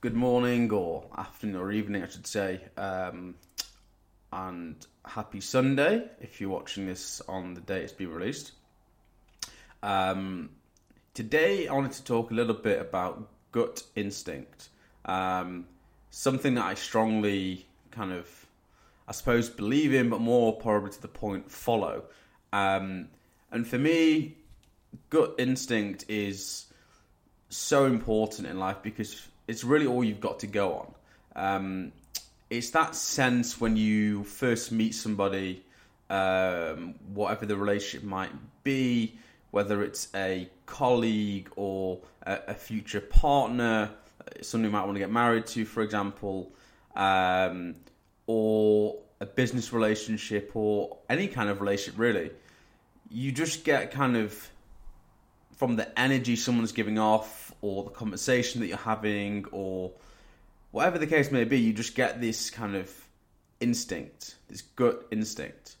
good morning or afternoon or evening, I should say, um, and happy Sunday if you're watching this on the day it's been released. Um, today, I wanted to talk a little bit about gut instinct, um, something that I strongly kind of, I suppose, believe in, but more probably to the point, follow. Um, and for me, gut instinct is so important in life because it's really all you've got to go on. Um, it's that sense when you first meet somebody, um, whatever the relationship might be, whether it's a colleague or a, a future partner, somebody you might want to get married to, for example, um, or a business relationship or any kind of relationship, really. You just get kind of from the energy someone's giving off or the conversation that you're having or whatever the case may be, you just get this kind of instinct, this gut instinct.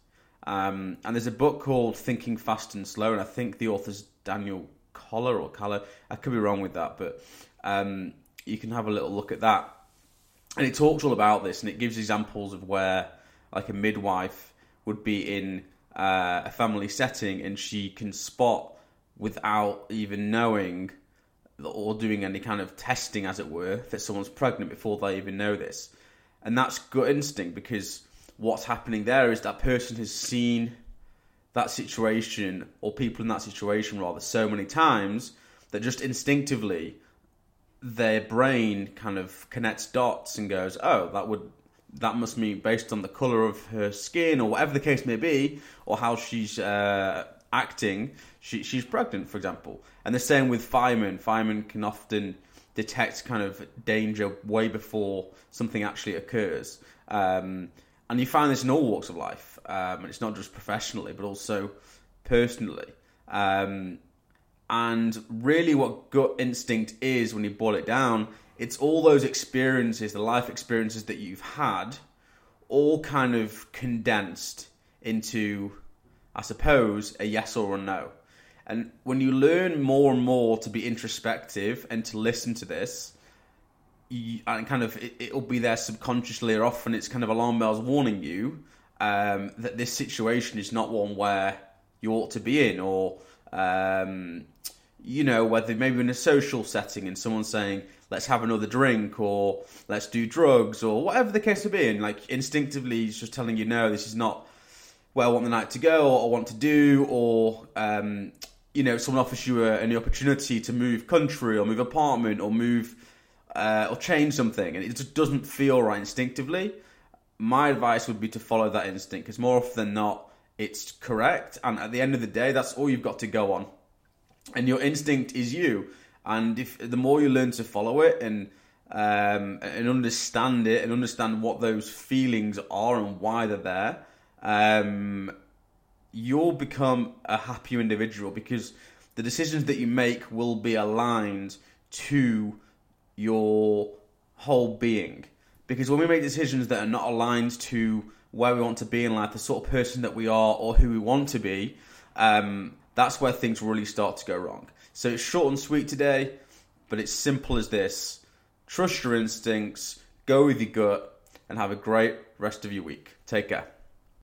Um, and there's a book called Thinking Fast and Slow, and I think the author's Daniel Coller or Coller. I could be wrong with that, but um, you can have a little look at that. And it talks all about this, and it gives examples of where, like, a midwife would be in uh, a family setting, and she can spot without even knowing or doing any kind of testing, as it were, that someone's pregnant before they even know this. And that's gut instinct because what's happening there is that person has seen that situation or people in that situation rather so many times that just instinctively their brain kind of connects dots and goes, oh, that would that must mean based on the color of her skin or whatever the case may be, or how she's uh, acting, she, she's pregnant, for example. And the same with firemen. Firemen can often detect kind of danger way before something actually occurs. Um, and you find this in all walks of life. Um, and it's not just professionally, but also personally. Um, and really, what gut instinct is, when you boil it down, it's all those experiences, the life experiences that you've had, all kind of condensed into I suppose, a yes or a no. And when you learn more and more to be introspective and to listen to this, you, and kind of it, will be there subconsciously or often it's kind of alarm bells warning you um, that this situation is not one where you ought to be in or um, you know whether maybe in a social setting and someone's saying let's have another drink or let's do drugs or whatever the case may be and like instinctively it's just telling you no this is not where I want the night to go or I want to do, or um, you know, someone offers you a, an opportunity to move country or move apartment or move uh, or change something, and it just doesn't feel right instinctively. My advice would be to follow that instinct because more often than not, it's correct, and at the end of the day, that's all you've got to go on. And your instinct is you, and if the more you learn to follow it and um, and understand it and understand what those feelings are and why they're there, um, you'll become a happier individual because the decisions that you make will be aligned to your whole being. Because when we make decisions that are not aligned to where we want to be in life, the sort of person that we are or who we want to be, um, that's where things really start to go wrong. So it's short and sweet today, but it's simple as this trust your instincts, go with your gut, and have a great rest of your week. Take care.